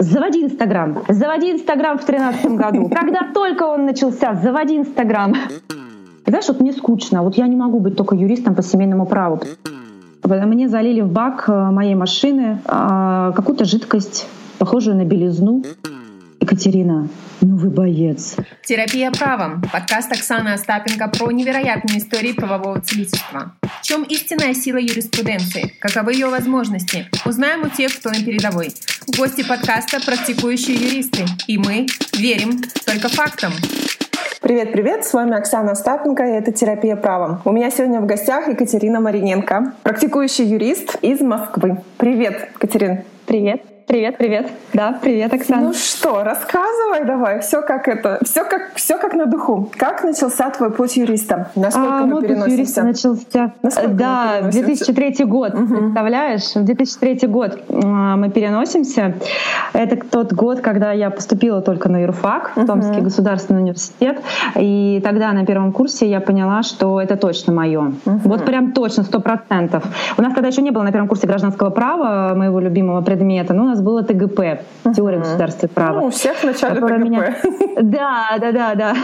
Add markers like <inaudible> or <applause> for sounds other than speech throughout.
Заводи Инстаграм. Заводи Инстаграм в тринадцатом году. Когда только он начался, заводи Инстаграм. Знаешь, вот мне скучно. Вот я не могу быть только юристом по семейному праву. Мне залили в бак э, моей машины а, какую-то жидкость, похожую на белизну. Екатерина, ну вы боец. Терапия правом. Подкаст Оксаны Остапенко про невероятные истории правового целительства. В чем истинная сила юриспруденции? Каковы ее возможности? Узнаем у тех, кто на передовой. Гости подкаста – практикующие юристы. И мы верим только фактам. Привет-привет, с вами Оксана Остапенко, и это «Терапия правом». У меня сегодня в гостях Екатерина Мариненко, практикующий юрист из Москвы. Привет, Катерин. Привет. Привет, привет. Да, привет, Оксана. Ну что, рассказывай давай, все как это, все как, все как на духу. Как начался твой путь юриста? Насколько а, мы переносимся? Путь юриста начался, Насколько да, в 2003 год, угу. представляешь? В 2003 год а, мы переносимся. Это тот год, когда я поступила только на юрфак, в Томский государственный университет. И тогда на первом курсе я поняла, что это точно мое. Угу. Вот прям точно, сто процентов. У нас тогда еще не было на первом курсе гражданского права, моего любимого предмета. Но у нас нас было ТГП, теория государства права. Ну, у всех в начале ТГП. Меня... <laughs> Да, да, да, да.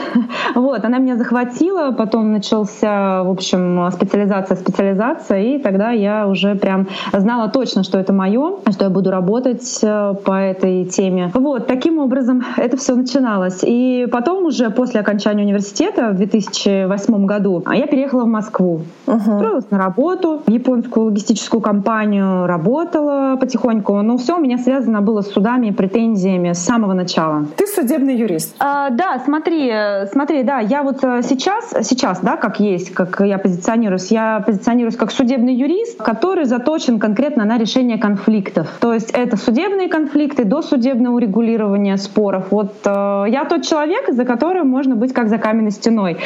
Вот, она меня захватила, потом начался, в общем, специализация, специализация, и тогда я уже прям знала точно, что это мое, что я буду работать э, по этой теме. Вот, таким образом это все начиналось. И потом уже после окончания университета в 2008 году я переехала в Москву. Угу. Устроилась на работу в японскую логистическую компанию, работала потихоньку, но все у меня связано было с судами и претензиями с самого начала. Ты судебный юрист. А, да, смотри, смотри, да, я вот э, сейчас, сейчас, да, как есть, как я позиционируюсь, я позиционируюсь как судебный юрист, который заточен конкретно на решение конфликтов. То есть это судебные конфликты, досудебное урегулирование споров. Вот э, я тот человек, за которым можно быть как за каменной стеной.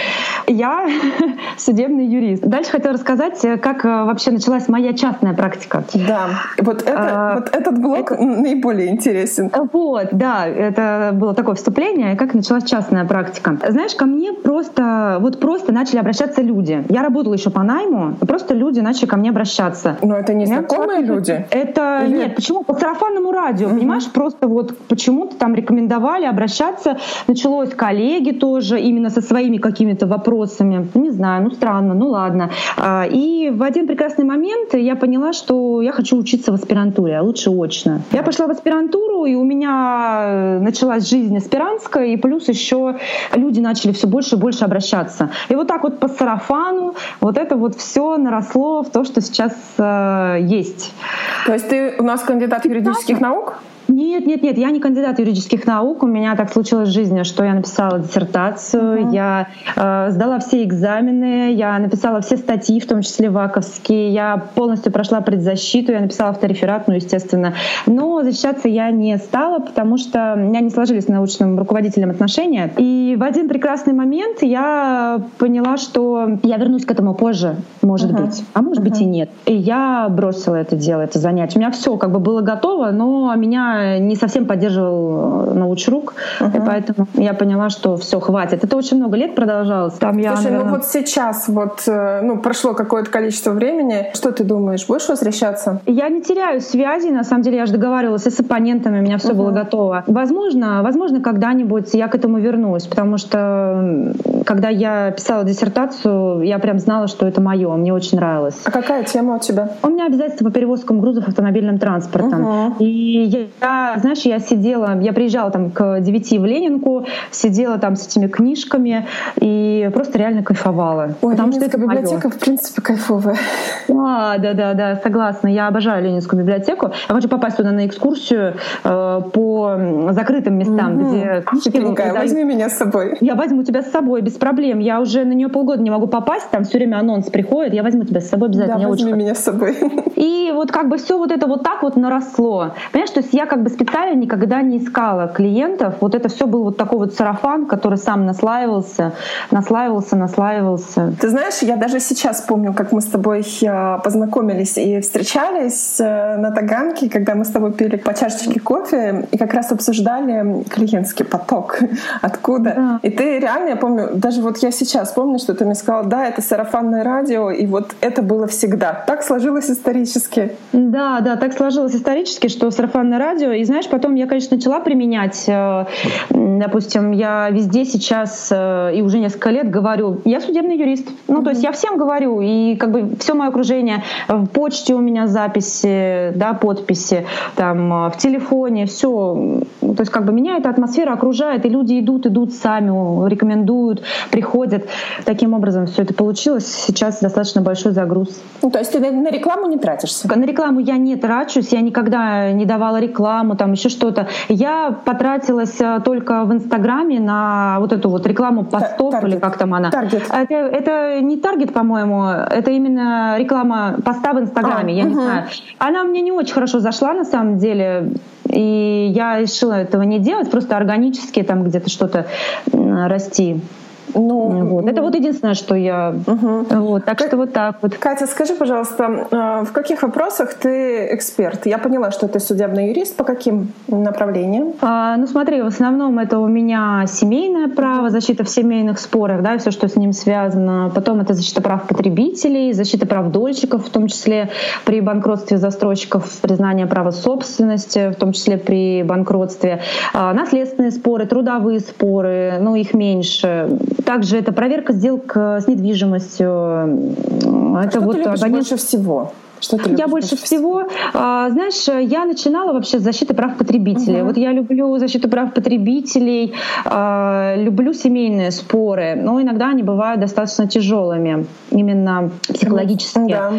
Я <laughs> судебный юрист. Дальше хотела рассказать, э, как э, вообще началась моя частная практика. Да, вот, это, а, вот этот блок это, наиболее интересен. Вот, да, это было такое вступление, как началась частная практика. Знаешь, ко мне просто, вот просто начали обращаться люди. Я работала еще по найму, просто люди начали ко мне обращаться. Но это не знакомые люди? Это, Или... нет, почему? По сарафанному радио, угу. понимаешь, просто вот почему-то там рекомендовали обращаться. Началось коллеги тоже, именно со своими какими-то вопросами. Не знаю, ну странно, ну ладно. А, и в один прекрасный момент я поняла, что я хочу учиться в аспирантуре, а лучше очно. Я пошла в аспирантуру, и у меня э, началась жизнь аспирантская, и плюс еще люди начали все больше и больше обращаться. И вот так вот по сарафану вот это вот все наросло в то, что сейчас э, есть. То есть ты у нас кандидат юридических наук? Нет, нет, нет, я не кандидат юридических наук. У меня так случилось в жизни, что я написала диссертацию, uh-huh. я э, сдала все экзамены, я написала все статьи, в том числе ваковские, я полностью прошла предзащиту, я написала автореферат, ну, естественно. Но защищаться я не стала, потому что у меня не сложились с научным руководителем отношения. И в один прекрасный момент я поняла, что я вернусь к этому позже, может uh-huh. быть, а может uh-huh. быть и нет. И я бросила это дело, это занятие. У меня все как бы было готово, но меня не совсем поддерживал э, научрук, uh-huh. и поэтому я поняла, что все, хватит. Это очень много лет продолжалось. Там я, Слушай, наверное... ну вот сейчас вот, э, ну, прошло какое-то количество времени. Что ты думаешь, будешь возвращаться? Я не теряю связи, на самом деле я же договаривалась с оппонентами, у меня все uh-huh. было готово. Возможно, возможно, когда-нибудь я к этому вернусь, потому что когда я писала диссертацию, я прям знала, что это мое, мне очень нравилось. А какая тема у тебя? У меня обязательства по перевозкам грузов автомобильным транспортом. Uh-huh. И я знаешь, я сидела, я приезжала там к девяти в Ленинку, сидела там с этими книжками и просто реально кайфовала. Ой, потому что это библиотека, моё. в принципе, кайфовая. А, да, да, да, согласна. Я обожаю Ленинскую библиотеку. Я хочу попасть туда на экскурсию э, по закрытым местам, угу. где книжки возьми меня с собой. Я возьму тебя с собой, без проблем. Я уже на нее полгода не могу попасть, там все время анонс приходит, я возьму тебя с собой обязательно. Да, возьми меня с собой. И вот как бы все вот это вот так вот наросло. Понимаешь, то есть я как бы специально никогда не искала клиентов. Вот это все был вот такой вот сарафан, который сам наслаивался, наслаивался, наслаивался. Ты знаешь, я даже сейчас помню, как мы с тобой э, познакомились и встречались э, на Таганке, когда мы с тобой пили по чашечке кофе и как раз обсуждали клиентский поток. <laughs> Откуда? Да. И ты реально, я помню, даже вот я сейчас помню, что ты мне сказала, да, это сарафанное радио, и вот это было всегда. Так сложилось исторически. Да, да, так сложилось исторически, что сарафанное радио. И знаешь, потом я, конечно, начала применять, э, допустим, я везде сейчас э, и уже несколько лет говорю, я судебный юрист. Ну, mm-hmm. то есть я всем говорю, и как бы все мое окружение, в почте у меня записи, да, подписи, там, э, в телефоне, все. То есть как бы меня эта атмосфера окружает, и люди идут, идут сами, рекомендуют, приходят. Таким образом все это получилось. Сейчас достаточно большой загруз. Ну, то есть ты на рекламу не тратишься? На рекламу я не трачусь, я никогда не давала рекламу, там еще что-то. Я потратилась э, только в Инстаграме на вот эту вот рекламу постов таргет. или как там она. Таргет. Это, это не таргет, по-моему, это именно реклама поста в Инстаграме, а, я угу. не знаю. Она мне не очень хорошо зашла на самом деле. И я решила этого не делать, просто органически там где-то что-то расти. Ну, вот. Это вот единственное, что я... Угу. Вот, так как... что вот так вот. Катя, скажи, пожалуйста, а, в каких вопросах ты эксперт? Я поняла, что ты судебный юрист. По каким направлениям? А, ну, смотри, в основном это у меня семейное право, защита в семейных спорах, да, все, что с ним связано. Потом это защита прав потребителей, защита прав дольщиков, в том числе при банкротстве застройщиков, признание права собственности, в том числе при банкротстве. А, наследственные споры, трудовые споры, ну, их меньше также это проверка сделок э, с недвижимостью. Это Что вот ты любишь абонент... больше всего? Что ты я больше всего, а, знаешь, я начинала вообще с защиты прав потребителей. Угу. Вот я люблю защиту прав потребителей, а, люблю семейные споры, но иногда они бывают достаточно тяжелыми, именно психологически. Да.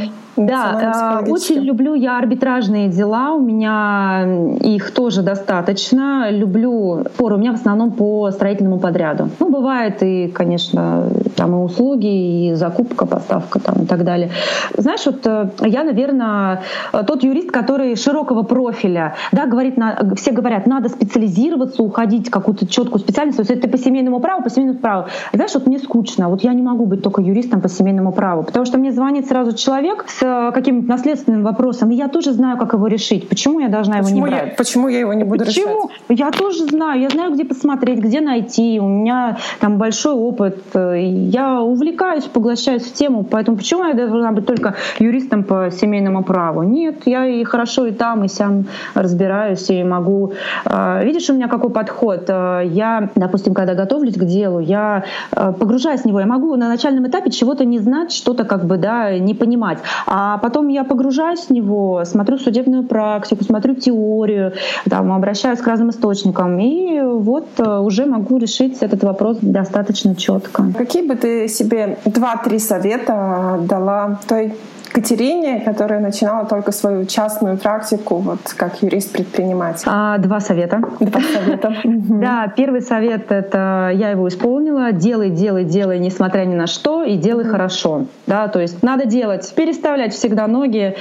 Да, э, очень люблю я арбитражные дела, у меня их тоже достаточно. Люблю споры, у меня в основном по строительному подряду. Ну, бывает и, конечно, там и услуги, и закупка, поставка там и так далее. Знаешь, вот э, я, наверное, тот юрист, который широкого профиля, да, говорит, на, все говорят, надо специализироваться, уходить в какую-то четкую специальность. То есть это по семейному праву, по семейному праву. Знаешь, вот мне скучно, вот я не могу быть только юристом по семейному праву, потому что мне звонит сразу человек с Э, каким-то наследственным вопросом, и я тоже знаю, как его решить. Почему я должна почему его не брать? Я, почему я его не буду почему? решать? Я тоже знаю. Я знаю, где посмотреть, где найти. У меня там большой опыт. Я увлекаюсь, поглощаюсь в тему. Поэтому почему я должна быть только юристом по семейному праву? Нет, я и хорошо и там, и сам разбираюсь, и могу... Э, видишь, у меня какой подход? Э, я, допустим, когда готовлюсь к делу, я погружаюсь в него. Я могу на начальном этапе чего-то не знать, что-то как бы, да, не понимать. А потом я погружаюсь в него, смотрю судебную практику, смотрю теорию, там, обращаюсь к разным источникам, и вот э, уже могу решить этот вопрос достаточно четко. Какие бы ты себе два-три совета дала той Катерине, которая начинала только свою частную практику, вот как юрист-предприниматель? А, два совета. Два совета. <laughs> Да, первый совет — это я его исполнила. Делай, делай, делай, несмотря ни на что, и делай хорошо. Да, то есть надо делать, переставлять всегда ноги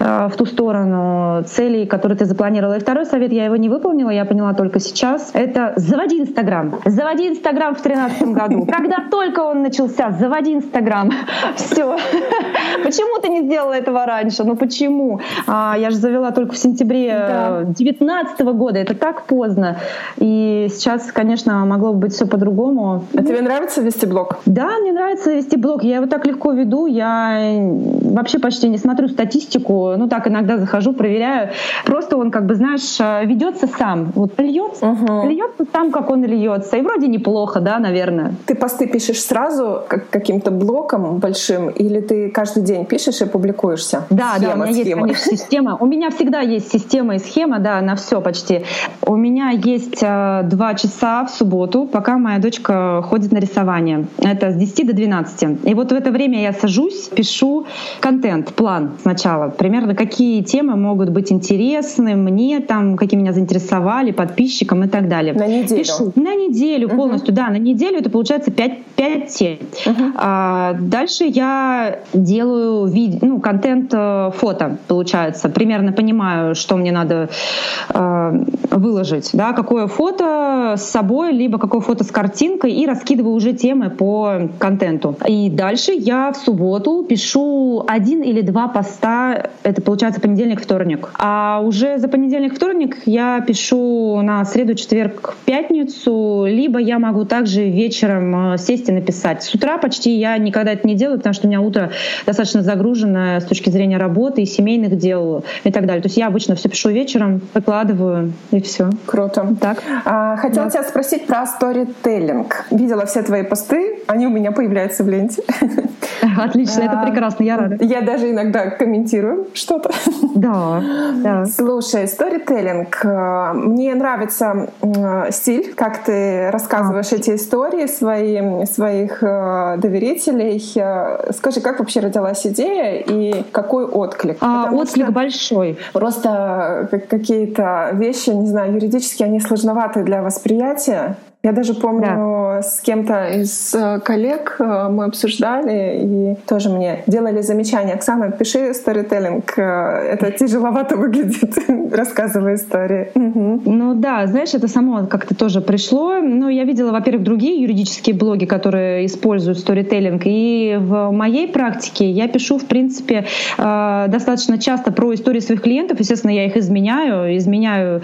э, в ту сторону целей, которые ты запланировала. И второй совет, я его не выполнила, я поняла только сейчас, это заводи Инстаграм. Заводи Инстаграм в тринадцатом году. <laughs> Когда только он начался, заводи Инстаграм. <laughs> Все. Почему ты не сделала этого раньше? Ну почему? А, я же завела только в сентябре 2019 да. года. Это так поздно. И сейчас, конечно, могло бы быть все по-другому. А тебе нравится вести блог? Да, мне нравится вести блог. Я его так легко веду. Я вообще почти не смотрю статистику. Ну так иногда захожу, проверяю. Просто он, как бы, знаешь, ведется сам. Вот льется, угу. льется сам, как он льется. И вроде неплохо, да, наверное. Ты посты пишешь сразу как каким-то блоком большим, или ты каждый день пишешь и публикуешься? Да, схема, да, у меня схема. есть, конечно, система. У меня всегда есть система и схема, да, на все почти. У меня есть э, два часа в субботу, пока моя дочка ходит на рисование. Это с 10 до 12. И вот в это время я сажусь, пишу контент, план сначала. Примерно какие темы могут быть интересны мне, там, какие меня заинтересовали, подписчикам и так далее. На неделю? Пишу. На неделю угу. полностью, да, на неделю это получается 5, 5 тем. Угу. А, дальше я делаю вид ну, контент э, фото, получается. Примерно понимаю, что мне надо э, выложить. Да, какое фото с собой, либо какое фото с картинкой и раскидываю уже темы по контенту. И дальше я в субботу пишу один или два поста, это получается понедельник, вторник. А уже за понедельник, вторник я пишу на среду, четверг, пятницу, либо я могу также вечером э, сесть и написать. С утра почти я никогда это не делаю, потому что у меня утро достаточно загружено с точки зрения работы и семейных дел и так далее. То есть я обычно все пишу вечером, выкладываю и все. Круто. Так. А, хотела да. тебя спросить про сторителлинг. Видела все твои посты, они у меня появляются в ленте. <laughs> <laughs> Отлично, это прекрасно, я рада. Я даже иногда комментирую что-то. <laughs> Да, да. Слушай, сторителлинг. Э, мне нравится стиль, как ты рассказываешь а. эти истории своим, своих э, доверителей. Э, скажи, как вообще родилась идея и какой отклик? А, отклик большой. Просто какие-то вещи, не знаю, юридически они сложноваты для восприятия. Я даже помню, да. с кем-то из э, коллег э, мы обсуждали и тоже мне делали замечание. Оксана, пиши сторителлинг. Э, это тяжеловато выглядит, <laughs> рассказывая истории. Ну да, знаешь, это само как-то тоже пришло. Ну, я видела, во-первых, другие юридические блоги, которые используют сторителлинг. И в моей практике я пишу, в принципе, достаточно часто про истории своих клиентов. Естественно, я их изменяю, изменяю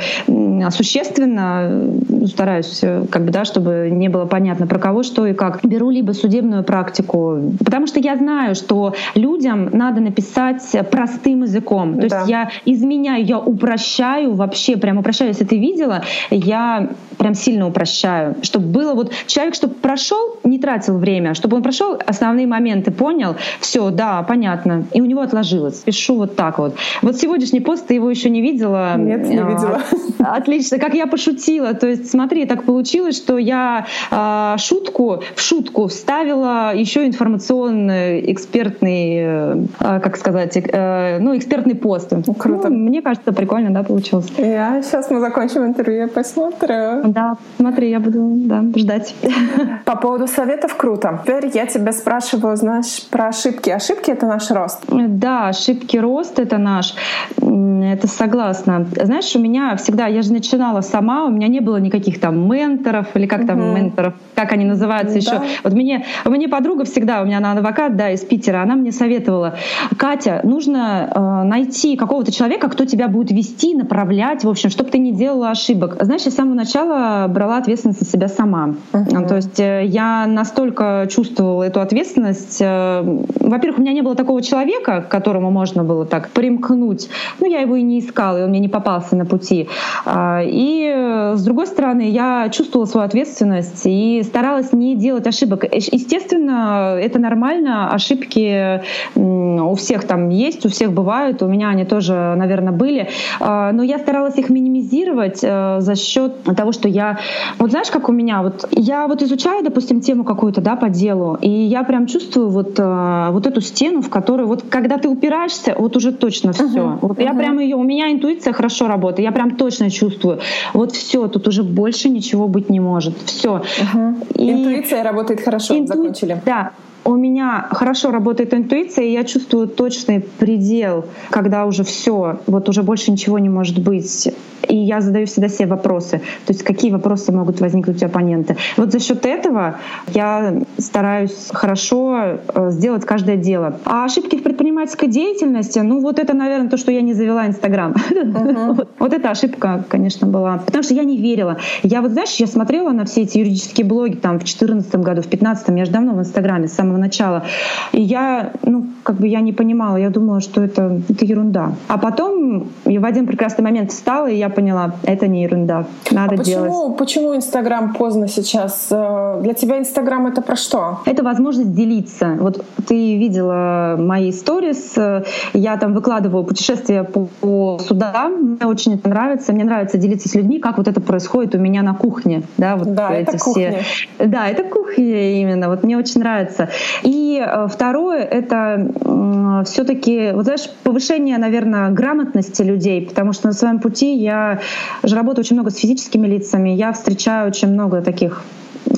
существенно, стараюсь как бы да, чтобы не было понятно про кого, что и как. Беру либо судебную практику, потому что я знаю, что людям надо написать простым языком. То да. есть я изменяю, я упрощаю вообще, прям упрощаю, если ты видела, я прям сильно упрощаю, чтобы было вот человек, чтобы прошел, не тратил время, чтобы он прошел основные моменты, понял, все, да, понятно, и у него отложилось. Пишу вот так вот. Вот сегодняшний пост ты его еще не видела? Нет, не видела. Отлично, как я пошутила, то есть смотри, так получилось, что я э, шутку в шутку вставила еще информационный экспертный, э, как сказать, э, ну экспертный пост. Ну, круто. Ну, мне кажется, прикольно, да, получилось. Я сейчас мы закончим интервью, я посмотрю. Да, смотри, я буду да, ждать. <laughs> По поводу советов круто. Теперь я тебя спрашиваю, знаешь, про ошибки. Ошибки — это наш рост. Да, ошибки рост — это наш. Это согласна. Знаешь, у меня всегда, я же начинала сама, у меня не было никаких там менторов или как там угу. менторов, как они называются да. еще. Вот мне, мне подруга всегда, у меня она адвокат, да, из Питера, она мне советовала, Катя, нужно э, найти какого-то человека, кто тебя будет вести, направлять, в общем, чтобы ты не делала ошибок. Знаешь, я с самого начала брала ответственность на себя сама. Угу. То есть э, я настолько чувствовала эту ответственность. Э, во-первых, у меня не было такого человека, к которому можно было так примкнуть. Ну, я его и не искала, и он мне не попался на пути. А, и э, с другой стороны, я чувствовала свою ответственность и старалась не делать ошибок. Естественно, это нормально, ошибки у всех там есть, у всех бывают, у меня они тоже, наверное, были, а, но я старалась их минимизировать э, за счет того, что я, вот знаешь, как у меня, вот я вот изучаю, допустим, тему какую-то, да, по делу, и я прям чувствую вот э, вот эту стену, в которой вот когда ты упираешься, вот уже точно все. Uh-huh, вот uh-huh. я прям ее, у меня интуиция хорошо работает, я прям точно чувствую, вот все, тут уже больше ничего быть не может, все. Uh-huh. И... Интуиция работает хорошо, Инту... закончили. Да, у меня хорошо работает интуиция, и я чувствую точный предел, когда уже все, вот уже больше ничего не может быть. И я задаю всегда себе вопросы. То есть какие вопросы могут возникнуть у оппонента. Вот за счет этого я стараюсь хорошо э, сделать каждое дело. А ошибки в предпринимательской деятельности, ну вот это, наверное, то, что я не завела Инстаграм. <laughs> Вот, эта ошибка, конечно, была. Потому что я не верила. Я вот, знаешь, я смотрела на все эти юридические блоги там в 2014 году, в 2015, я же давно в Инстаграме, с самого начала. И я, ну, как бы я не понимала, я думала, что это, это ерунда. А потом я в один прекрасный момент встала, и я поняла, это не ерунда, надо а почему, делать. Почему Инстаграм поздно сейчас? Э, для тебя Инстаграм это про что? Это возможность делиться. Вот ты видела мои сторис, я там выкладываю путешествия по, по судам, мне очень это нравится, мне нравится делиться с людьми, как вот это происходит у меня на кухне, да, вот да, эти это все. Кухня. Да, это кухня именно, вот мне очень нравится. И э, второе — это все-таки, вот знаешь, повышение, наверное, грамотности людей, потому что на своем пути я же работаю очень много с физическими лицами, я встречаю очень много таких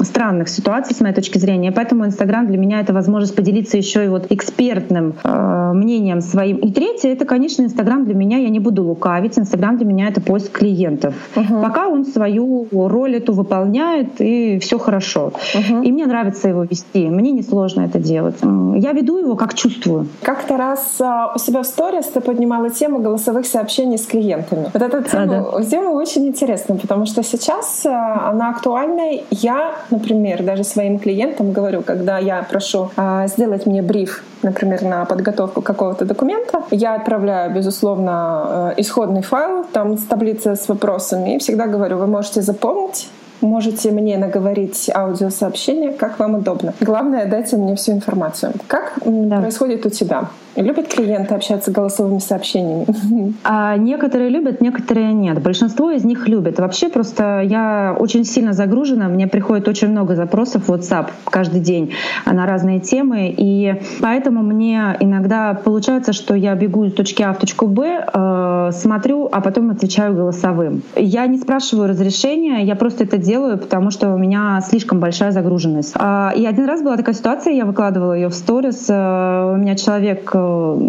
странных ситуаций с моей точки зрения. Поэтому Инстаграм для меня это возможность поделиться еще и вот экспертным э, мнением своим. И третье, это, конечно, Инстаграм для меня, я не буду лукавить, Инстаграм для меня это поиск клиентов. Uh-huh. Пока он свою роль эту выполняет, и все хорошо. Uh-huh. И мне нравится его вести, мне несложно это делать. Я веду его как чувствую. Как-то раз а, у себя в сторис ты поднимала тему голосовых сообщений с клиентами. Вот эта тема, а, да. тема очень интересна, потому что сейчас а, она актуальна. Я, например, даже своим клиентам говорю, когда я прошу сделать мне бриф например, на подготовку какого-то документа, я отправляю, безусловно, исходный файл там с таблицей с вопросами и всегда говорю, вы можете запомнить можете мне наговорить аудиосообщение, как вам удобно. Главное, дайте мне всю информацию. Как да. происходит у тебя? Любят клиенты общаться голосовыми сообщениями? <laughs> А некоторые любят, некоторые нет. Большинство из них любят. Вообще просто я очень сильно загружена. Мне приходит очень много запросов в WhatsApp каждый день на разные темы. И поэтому мне иногда получается, что я бегу из точки А в точку Б, э, смотрю, а потом отвечаю голосовым. Я не спрашиваю разрешения, я просто это делаю, потому что у меня слишком большая загруженность. А, и один раз была такая ситуация, я выкладывала ее в сторис. Э, у меня человек э,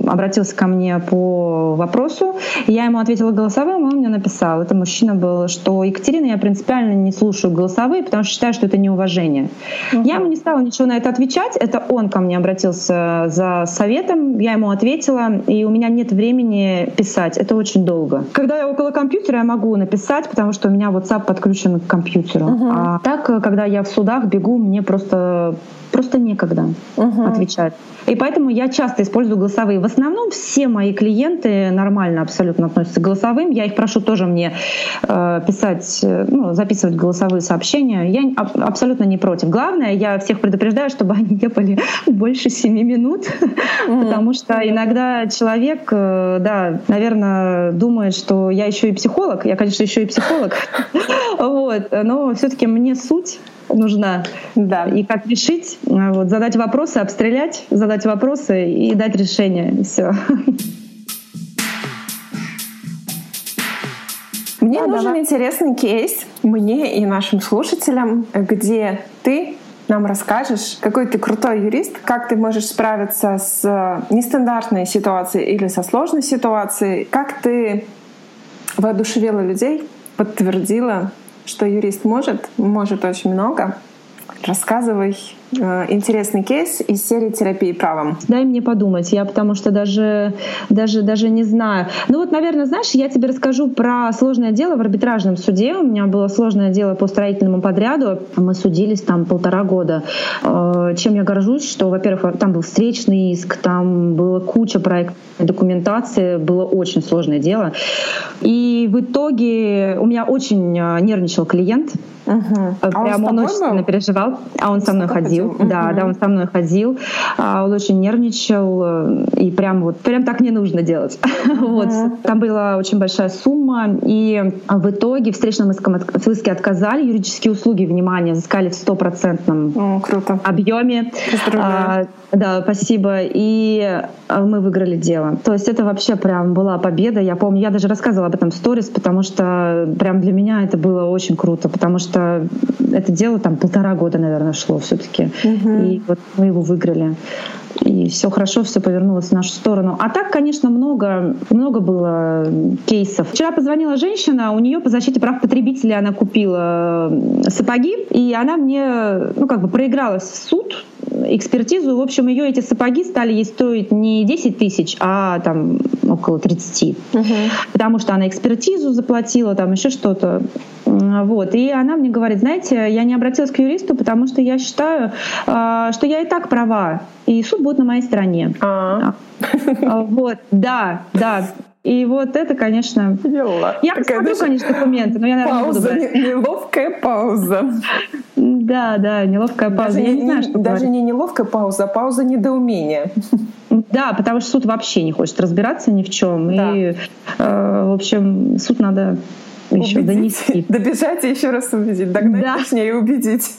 обратился ко мне по вопросу. Я ему ответила голосовым, он мне написал. Это мужчина был, что Екатерина, я принципиально не слушаю голосовые, потому что считаю, что это неуважение. Uh-huh. Я ему не стала ничего на это отвечать. Это он ко мне обратился за советом. Я ему ответила, и у меня нет времени писать. Это очень долго. Когда я около компьютера, я могу написать, потому что у меня WhatsApp подключен к компьютеру. Uh-huh. А так, когда я в судах бегу, мне просто просто некогда uh-huh. отвечать. И поэтому я часто использую голосовые. В основном все мои клиенты нормально абсолютно относятся к голосовым. Я их прошу тоже мне э, писать, э, ну, записывать голосовые сообщения. Я аб- абсолютно не против. Главное, я всех предупреждаю, чтобы они не были <laughs> больше 7 минут, mm-hmm. потому что иногда человек, э, да, наверное, думает, что я еще и психолог. Я, конечно, еще и психолог. <laughs> Вот. Но все-таки мне суть нужна. Да. И как решить, вот, задать вопросы, обстрелять, задать вопросы и дать решение. Все. Мне да, нужен давай. интересный кейс мне и нашим слушателям, где ты нам расскажешь, какой ты крутой юрист, как ты можешь справиться с э, нестандартной ситуацией или со сложной ситуацией, как ты воодушевила людей, подтвердила что юрист может, может очень много. Рассказывай интересный кейс из серии терапии правом. Дай мне подумать, я потому что даже, даже, даже не знаю. Ну вот, наверное, знаешь, я тебе расскажу про сложное дело в арбитражном суде. У меня было сложное дело по строительному подряду. Мы судились там полтора года. Э, чем я горжусь, что, во-первых, там был встречный иск, там была куча проектной документации, было очень сложное дело. И в итоге у меня очень э, нервничал клиент, Угу. Прям он, он очень сильно переживал, а он со мной ходил. Ходил. Да, угу. да, он со мной ходил. А, он очень нервничал, э, и прям вот прям так не нужно делать. Угу. <laughs> вот. Там была очень большая сумма, и в итоге в встречном иске отказали, юридические услуги, внимание, взыскали в стопроцентном объеме. А, да, спасибо. И а, мы выиграли дело. То есть это вообще прям была победа. Я помню, я даже рассказывала об этом в сторис, потому что прям для меня это было очень круто, потому что это дело там полтора года, наверное, шло все-таки. Угу. И вот мы его выиграли. И все хорошо, все повернулось в нашу сторону. А так, конечно, много, много было кейсов. Вчера позвонила женщина, у нее по защите прав потребителя она купила сапоги, и она мне, ну, как бы проигралась в суд, экспертизу. В общем, ее эти сапоги стали ей стоить не 10 тысяч, а там около 30. Угу. Потому что она экспертизу заплатила, там еще что-то. Вот. И она мне говорит, знаете, я не обратилась к юристу, потому что я считаю, а, что я и так права, и суд будет на моей стороне. А. А, вот, да, да. И вот это, конечно... Ела. Я Такая посмотрю, конечно, документы, но я, наверное, пауза, буду брать. Неловкая пауза. Да, да, неловкая пауза. Даже, я не, не знаю, что Даже говорить. не неловкая пауза, а пауза недоумения. Да, потому что суд вообще не хочет разбираться ни в чем. Да. И, э, в общем, суд надо еще убедить, донести. <laughs> Добежать и еще раз убедить, догнать, да. точнее, убедить.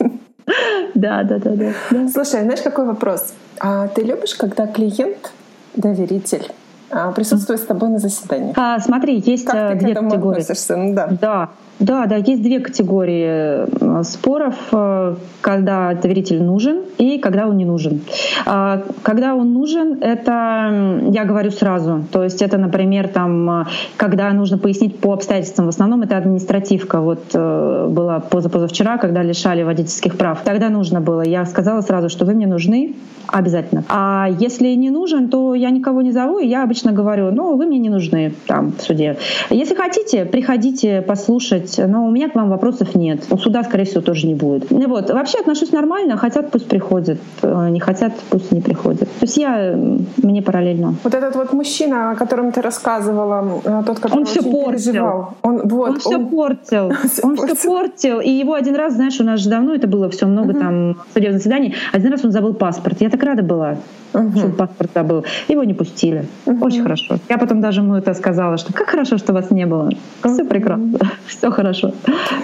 Да, да, да, да. Слушай, знаешь, какой вопрос? А ты любишь, когда клиент доверитель? А, присутствует с тобой на заседании? А, смотри, есть как две ты к этому категории. Относишься? Ну да. да. Да, да, есть две категории э, споров, э, когда доверитель нужен и когда он не нужен. А, когда он нужен, это я говорю сразу. То есть это, например, там, э, когда нужно пояснить по обстоятельствам. В основном это административка. Вот была позапозавчера, когда лишали водительских прав. Тогда нужно было. Я сказала сразу, что вы мне нужны, обязательно. А если не нужен, то я никого не зову, и я обычно говорю, ну, вы мне не нужны там в суде. Если хотите, приходите послушать, но у меня к вам вопросов нет. У суда, скорее всего, тоже не будет. Вот. Вообще отношусь нормально, хотят, пусть приходят, э, не хотят, пусть не приходят. То есть я, мне параллельно. Вот этот вот мужчина, о котором ты рассказывала, э, тот, который он все портил. переживал. Он, вот, он все он... портил. <laughs> Он все портил. И его один раз, знаешь, у нас же давно это было все много там судебных заседаний, один раз он забыл паспорт. Я так рада была, угу. что паспорт забыл. Его не пустили. Угу. Очень хорошо. Я потом даже ему это сказала, что как хорошо, что вас не было. Все прекрасно. <laughs> Все хорошо.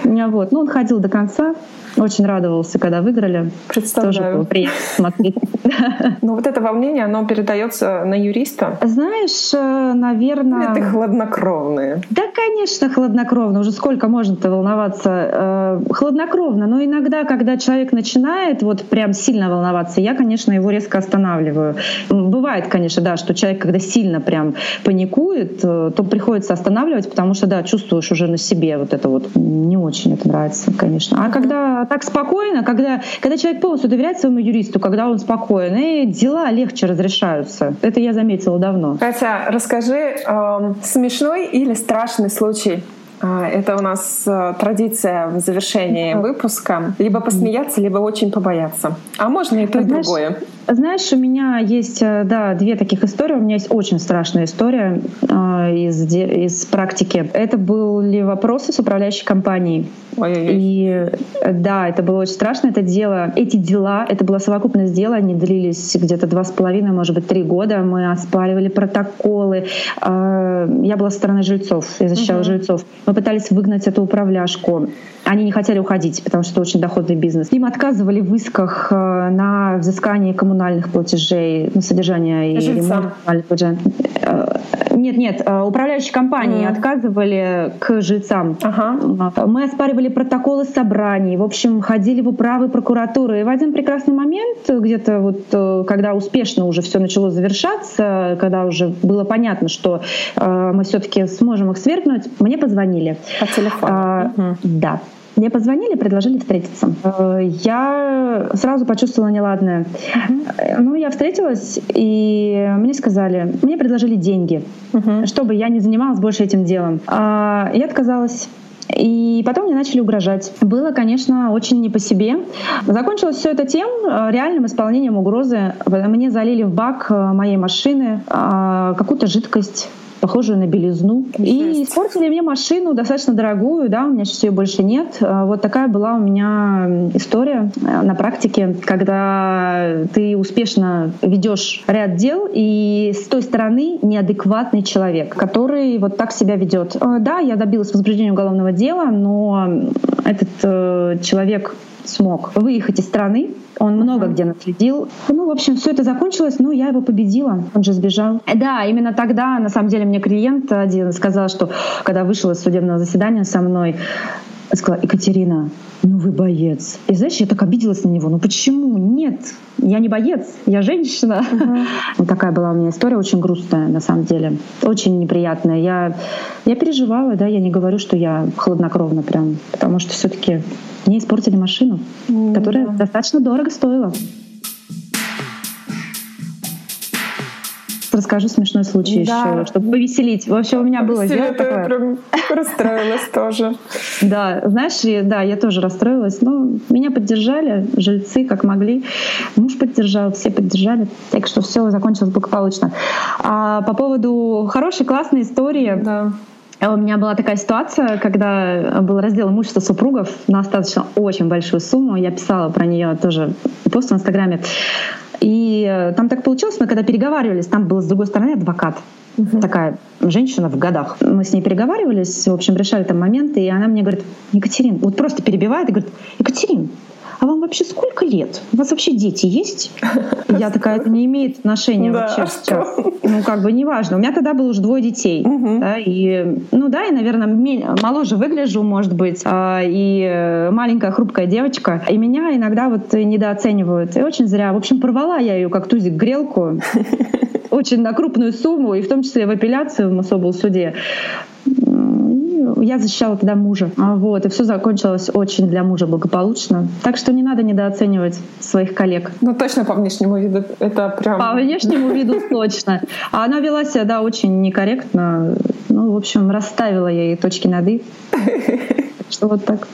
Вот. Ну, он ходил до конца. Очень радовался, когда выиграли. Представляю. Тоже было приятно смотреть. Ну вот это волнение, оно передается на юриста? Знаешь, э, наверное... Это хладнокровные. Да, конечно, хладнокровно. Уже сколько можно-то волноваться? Э, хладнокровно. Но иногда, когда человек начинает вот прям сильно волноваться, я, конечно, его резко останавливаю. Бывает, конечно, да, что человек, когда сильно прям паникует, э, то приходится останавливать, потому что, да, чувствуешь уже на себе вот это вот. Не очень это нравится, конечно. А когда так спокойно, когда, когда человек полностью доверяет своему юристу, когда он спокоен, и дела легче разрешаются. Это я заметила давно. Катя, расскажи э, смешной или страшный случай это у нас э, традиция в завершении выпуска. Либо посмеяться, либо очень побояться. А можно и то, и другое. Знаешь, у меня есть, э, да, две таких истории. У меня есть очень страшная история э, из, из практики. Это были вопросы с управляющей компанией. Ой-ой-ой. И да, это было очень страшно. Это дело, эти дела, это была совокупность дел, они длились где-то два с половиной, может быть, три года. Мы оспаривали протоколы. Э, я была со стороны жильцов, я защищала uh-huh. жильцов. Мы пытались выгнать эту управляшку. Они не хотели уходить, потому что это очень доходный бизнес. Им отказывали в исках э, на взыскание коммунальных платежей, на содержание и ремонт. Э, нет, нет, э, управляющие компании mm. отказывали к жильцам. Ага. Мы оспаривали протоколы собраний, в общем, ходили в управы прокуратуры. И в один прекрасный момент, где-то вот, когда успешно уже все начало завершаться, когда уже было понятно, что мы все-таки сможем их свергнуть, мне позвонили. По телефону? А, угу. Да. Мне позвонили, предложили встретиться. Э, я сразу почувствовала неладное. Uh-huh. Ну, я встретилась, и мне сказали, мне предложили деньги, uh-huh. чтобы я не занималась больше этим делом. А, я отказалась. И потом мне начали угрожать. Было, конечно, очень не по себе. Закончилось все это тем э, реальным исполнением угрозы. Мне залили в бак э, моей машины какую-то жидкость похожую на белизну. И испортили мне машину достаточно дорогую, да, у меня сейчас ее больше нет. А, вот такая была у меня история э, на практике, когда ты успешно ведешь ряд дел, и с той стороны неадекватный человек, который вот так себя ведет. Э, да, я добилась возбуждения уголовного дела, но этот э, человек смог выехать из страны. Он много где наследил. Ну, в общем, все это закончилось, но я его победила. Он же сбежал. Да, именно тогда, на самом деле, мне клиент один сказал, что когда вышел из судебного заседания со мной, сказала, Екатерина, ну вы боец. И знаешь, я так обиделась на него. Ну почему? Нет, я не боец, я женщина. Uh-huh. <laughs> Вот такая была у меня история, очень грустная на самом деле. Очень неприятная. Я, я переживала, да, я не говорю, что я хладнокровно прям, потому что все таки мне испортили машину, mm-hmm. которая достаточно дорого стоила. Расскажу смешной случай да. еще, чтобы повеселить. Вообще у меня было дело такое. прям расстроилась тоже. <laughs> Да, знаешь, да, я тоже расстроилась. Но меня поддержали жильцы, как могли. Муж поддержал, все поддержали. Так что все закончилось благополучно. А по поводу хорошей, классной истории. Да. У меня была такая ситуация, когда был раздел имущества супругов на достаточно очень большую сумму. Я писала про нее тоже пост в Инстаграме. И э, там так получилось, мы когда переговаривались, там был с другой стороны адвокат. угу. такая женщина в годах. Мы с ней переговаривались, в общем, решали там моменты, и она мне говорит, Екатерин, вот просто перебивает и говорит, Екатерин, а вам вообще сколько лет? У вас вообще дети есть? <laughs> Я такая, это не имеет отношения вообще сейчас. Ну, как бы неважно. У меня тогда было уже двое детей. Да, и, ну да, и, наверное, моложе выгляжу, может быть, а, и маленькая хрупкая девочка. И меня иногда вот недооценивают. И очень зря. В общем, порвала я ее как тузик грелку <laughs> очень на крупную сумму, и в том числе в апелляцию в Мособлсуде я защищала тогда мужа. А вот, и все закончилось очень для мужа благополучно. Так что не надо недооценивать своих коллег. Ну, точно по внешнему виду это прям... По внешнему виду <laughs> точно. А она вела себя, да, очень некорректно. Ну, в общем, расставила я ей точки над «и». <laughs> Что вот так.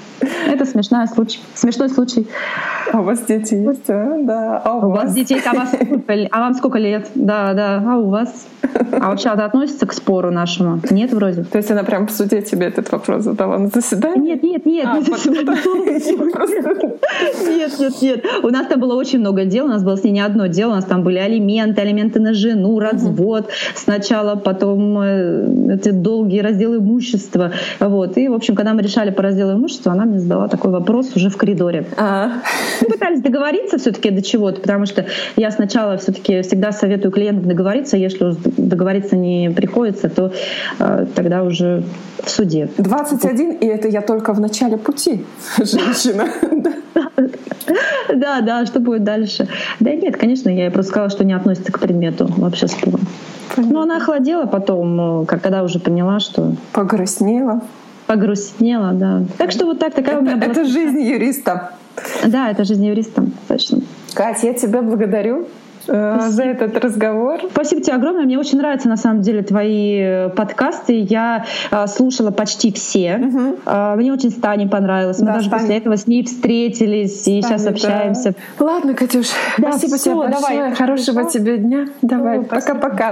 Это смешной случай. Смешной случай. А у вас дети есть, а? Да. А у, у вас? вас детей, а, вас а вам сколько лет? Да, да. А у вас? А вообще это относится к спору нашему? Нет, вроде. То есть она прям в суде тебе этот вопрос задала на заседании? Нет, нет, нет, а, <laughs> Нет, нет, нет. У нас там было очень много дел, у нас было с ней не одно дело, у нас там были алименты, алименты на жену, развод сначала, потом э, эти долгие разделы имущества. Вот. И, в общем, когда мы решали по разделу имущества, она мне задала такой вопрос уже в коридоре. А. Мы пытались договориться все-таки до чего-то, потому что я сначала все-таки всегда советую клиентам договориться, если договориться не приходится, то э, тогда уже в суде. 21, и это я только в начале пути, женщина. Да, да, что будет дальше? Да нет, конечно, я просто сказала, что не относится к предмету вообще спора. Но она охладела потом, когда уже поняла, что... Погрустнела. Погрустнела, да. Так что вот так такая это, у меня была... Это жизнь юриста. Да, это жизнь юриста, точно. Катя, я тебя благодарю. Спасибо. Э, за этот разговор. Спасибо тебе огромное. Мне очень нравятся на самом деле твои э, подкасты. Я э, слушала почти все. Угу. Мне очень Стане понравилось. Мы да, даже Стань. после этого с ней встретились и Стань, сейчас общаемся. Да. Ладно, Катюш, да, спасибо все, тебе большое. Давай. Хорошего тебе дня. Давай, пока-пока.